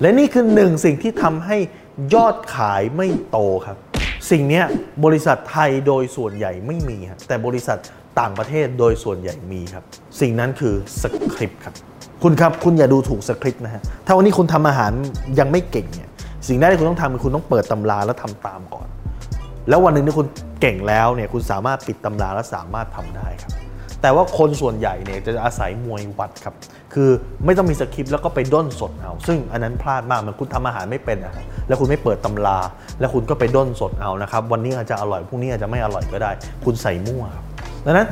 และนี่คือหนึ่งสิ่งที่ทำให้ยอดขายไม่โตครับ สิ่งนี้บริษัทไทยโดยส่วนใหญ่ไม่มีครับแต่บริษัทต่างประเทศโดยส่วนใหญ่มีครับ สิ่งนั้นคือสคริปต์ครับ คุณครับคุณอย่าดูถูกสคริปต์นะฮะถ้าวันนี้คุณทำอาหารยังไม่เก่งเนี่ยสิ่งแรกที่คุณต้องทำคือคุณต้องเปิดตำราแล้วทำตามก่อน แล้ววันหนึ่งที่คุณเก่งแล้วเนี่ยคุณสามารถปิดตำราและสามารถทำได้ครับ แต่ว่าคนส่วนใหญ่เนี่ยจะอาศัยมวยวัดครับ คือไม่ต้องมีสคริปต์แล้วก็ไปด้นสดเอา ซึ่งอันนั้นพลาดมากมันคุณทำอาหารไม่เป็นอะครับแล้วคุณไม่เปิดตำรา แล้วคุณก็ไปด้นสดเอานะครับ วันนี้อาจจะอร่อยพรุ่งนี้อาจจะไม่อร่อยก็ได้ คุณใส่มั่วครับดังนั้น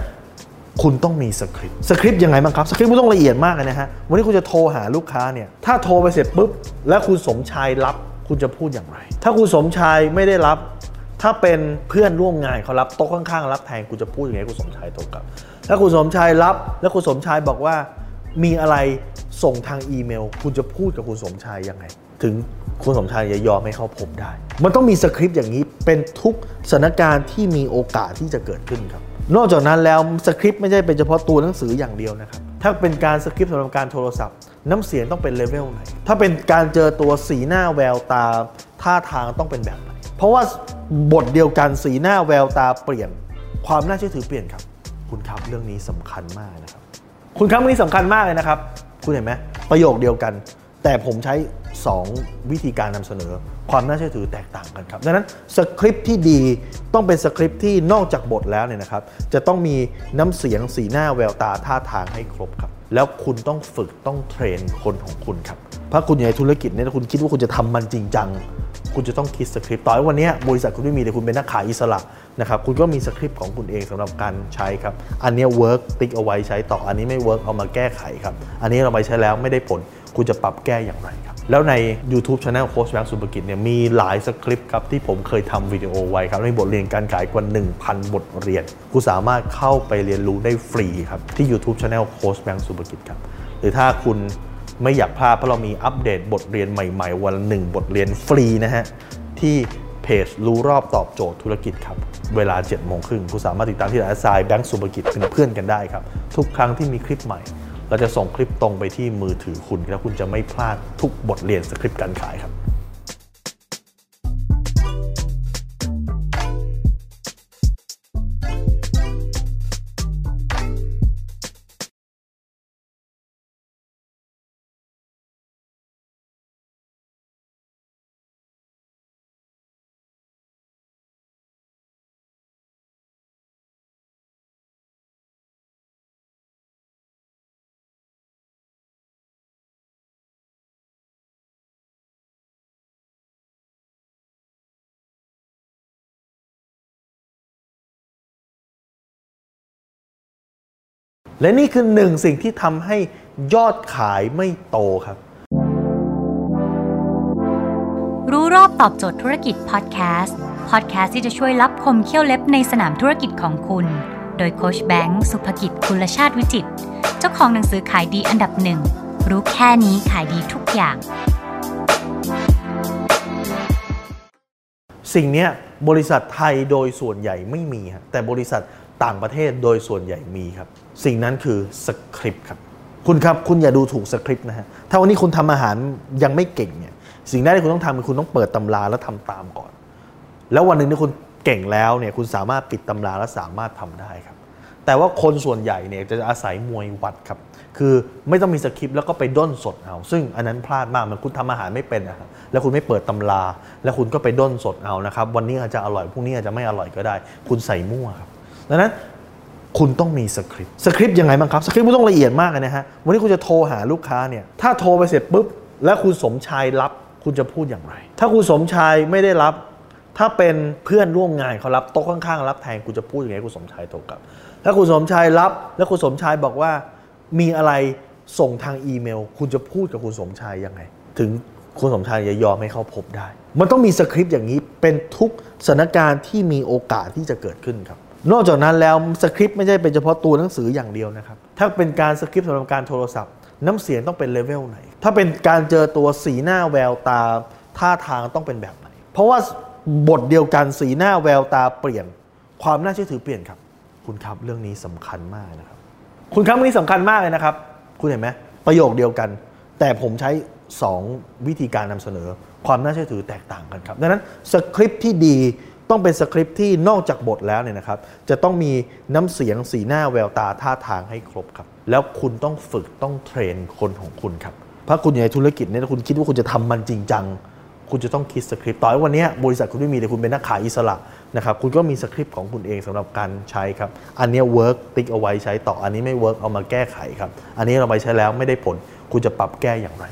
คุณต้องมีสคริปต์สคริปต์ยังไงบ้างครับสคริปต์คุณต้องละเอียดมากเลยนะฮะวันนี้คุณจะโทรหาลูกค้าเนี่ยถ้าโทรไปเสร็จปุ๊บแล้วคุณสมชายรับ คุณจะพูดอย่างไร ถ้าคุณสมชายไม่ได้รับ ถ้าเป็นเพื่อนร่วมงานเขารับโต๊ะข้างๆรับแทนคุณจะพูดยังไงให้คุณสมชายโทรกลับ ถ้าคุณสมชายรับ แล้วคุณสมชายบอกว่ามีอะไรส่งทางอีเมล คุณจะพูดกับคุณสมชายยังไง ถึงคุณสมชายจะยอมให้เขาพบได้ มันต้องมีสคริปต์อย่างนี้เป็นทุกสถานการณ์ที่มีโอกาสที่จะเกิดขึ้นครับ นอกจากนั้นแล้วสคริปต์ไม่ใช่เป็นเฉพาะตัวหนังสืออย่างเดียวนะครับ ถ้าเป็นการสคริปต์สำหรับการโทรศัพท์ น้ำเสียงต้องเป็นเลเวลไหน ถ้าเป็นการเจอตัวสีหน้าแววตาท่าทางต้องเป็นแบบไหน เพราะว่า บทเดียวกันสีหน้าแววตาเปลี่ยน ความน่าเชื่อถือเปลี่ยนครับ คุณครับเรื่องนี้สำคัญมากนะครับ คุณครับเรื่องนี้สำคัญมากเลยนะครับ คุณเห็นไหมประโยคเดียวกัน แต่ผมใช้ 2 วิธีการนำเสนอ ความน่าเชื่อถือแตกต่างกันครับดังนั้นสคริปต์ที่ดีต้องเป็นสคริปต์ที่นอกจากบทแล้วเนี่ยนะครับ จะต้องมีน้ำเสียงสีหน้าแววตาท่าทางให้ครบครับ แล้วคุณต้องฝึกต้องเทรนคนของคุณครับถ้าคุณอยู่ในธุรกิจเนี่ยคุณคิดว่าคุณจะทำมันจริงจัง คุณจะต้องคิดสคริปต์ต่อให้วันนี้บริษัทคุณไม่มีแต่คุณเป็นนักขายอิสระนะครับคุณก็มีสคริปต์ของคุณเองสำหรับการใช้ครับ อันนี้ work ติ๊กเอาไว้ใช้ต่ออันนี้ไม่ work เอามาแก้ไขครับ อันนี้เราไปใช้แล้วไม่ได้ผล คุณจะปรับแก้อย่างไรครับ แล้วใน YouTube Channel โค้ชแบงค์สุภกิจเนี่ยมีหลายสคริปต์ครับที่ผมเคยทำวิดีโอไว้ครับในบทเรียนการขายกว่า 1,000 บทเรียนคุณสามารถเข้าไปเรียนรู้ได้ฟรีครับที่ YouTube Channel โค้ชแบงค์สุภกิจครับหรือถ้าคุณ ไม่อยากพลาดเพราะเรามีอัปเดตบทเรียนใหม่ ๆ วันหนึ่งบทเรียนฟรีนะฮะ ที่เพจรู้รอบตอบโจทย์ธุรกิจครับ เวลา7จ็ดโมงครึ่งคุณสามารถติดตามที่ไลน์ไซแบงก์สุภกิจเป็นเพื่อนกันได้ครับ ทุกครั้งที่มีคลิปใหม่ เราจะส่งคลิปตรงไปที่มือถือคุณ แล้วคุณจะไม่พลาดทุกบทเรียนสคริปต์การขายครับ และนี่คือหนึ่งสิ่งที่ทำให้ยอดขายไม่โตครับ รู้รอบตอบโจทย์ธุรกิจพอดแคสต์พอดแคสต์ที่จะช่วยรับคมเขี้ยวเล็บในสนามธุรกิจของคุณ โดยโคชแบงค์สุภกิจคุณชาติวิจิต เจ้าของหนังสือขายดีอันดับหนึ่ง รู้แค่นี้ขายดีทุกอย่าง สิ่งนี้ บริษัทไทยโดยส่วนใหญ่ไม่มีครับแต่บริษัทต่างประเทศโดยส่วนใหญ่มีครับ สิ่งนั้นคือสคริปต์ครับ คุณครับคุณอย่าดูถูกสคริปต์นะฮะถ้าวันนี้คุณทำอาหารยังไม่เก่งเนี่ยสิ่งแรกที่คุณต้องทำคือคุณต้องเปิดตำราแล้วทำตามก่อน แล้ววันหนึ่งที่คุณเก่งแล้วเนี่ยคุณสามารถปิดตำราและสามารถทำได้ครับ แต่ว่าคนส่วนใหญ่เนี่ยจะอาศัยมวยวัดครับ คือไม่ต้องมีสคริปต์แล้วก็ไปด้นสดเอา ซึ่งอันนั้นพลาดมากมันคุณทำอาหารไม่เป็นนะครับแล้วคุณไม่เปิดตำรา แล้วคุณก็ไปด้นสดเอานะครับ วันนี้อาจจะอร่อยพรุ่งนี้อาจจะไม่อร่อยก็ได้ คุณใส่มั่วครับดังนั้นคุณต้องมีสคริปต์สคริปต์ยังไงบ้างครับสคริปต์คุณต้องละเอียดมากนะฮะวันนี้คุณจะโทรหาลูกค้าเนี่ยถ้าโทรไปเสร็จปุ๊บแล้วคุณสมชายรับคุณจะพูดอย่างไร ถ้าคุณสมชายไม่ได้รับ ถ้าเป็นเพื่อนร่วมงานเขารับโต๊ะข้างๆรับแทนคุณจะพูดยังไงให้คุณสมชายโทรกลับ ถ้าคุณสมชายรับ แล้วคุณสมชายบอกว่ามีอะไรส่งทางอีเมล คุณจะพูดกับคุณสมชายยังไง ถึงคุณสมชายจะยอมให้เขาพบได้ มันต้องมีสคริปต์อย่างนี้เป็นทุกสถานการณ์ที่มีโอกาสที่จะเกิดขึ้นครับ นอกจากนั้นแล้วสคริปต์ไม่ใช่เป็นเฉพาะตัวหนังสืออย่างเดียวนะครับ ถ้าเป็นการสคริปต์สำหรับการโทรศัพท์ น้ำเสียงต้องเป็นเลเวลไหน ถ้าเป็นการเจอตัวสีหน้าแววตาท่าทางต้องเป็นแบบไหน เพราะว่าบทเดียวกันสีหน้าแววตาเปลี่ยน ความน่าเชื่อถือเปลี่ยนครับ คุณครับเรื่องนี้สำคัญมากนะครับ คุณครับเรื่องนี้สำคัญมากเลยนะครับ คุณเห็นไหมประโยคเดียวกัน แต่ผมใช้ 2 วิธีการนำเสนอ ความน่าเชื่อถือแตกต่างกันครับ ดังนั้นสคริปต์ที่ดีต้องเป็นสคริปต์ที่นอกจากบทแล้วเนี่ยนะครับ จะต้องมีน้ำเสียงสีหน้าแววตาท่าทางให้ครบครับ แล้วคุณต้องฝึกต้องเทรนคนของคุณครับถ้าคุณอยู่ในธุรกิจเนี่ยคุณคิดว่าคุณจะทำมันจริงจังคุณจะต้องคิดสคริปต์ต่อให้วันนี้บริษัทคุณไม่มีแต่คุณเป็นนักขายอิสระ นะครับคุณก็มีสคริปต์ของคุณเองสำหรับการใช้ครับ อันนี้ work ติ๊กเอาไว้ใช้ต่ออันนี้ไม่ work เอามาแก้ไขครับ อันนี้เราไปใช้แล้วไม่ได้ผล คุณจะปรับแก้อย่างไร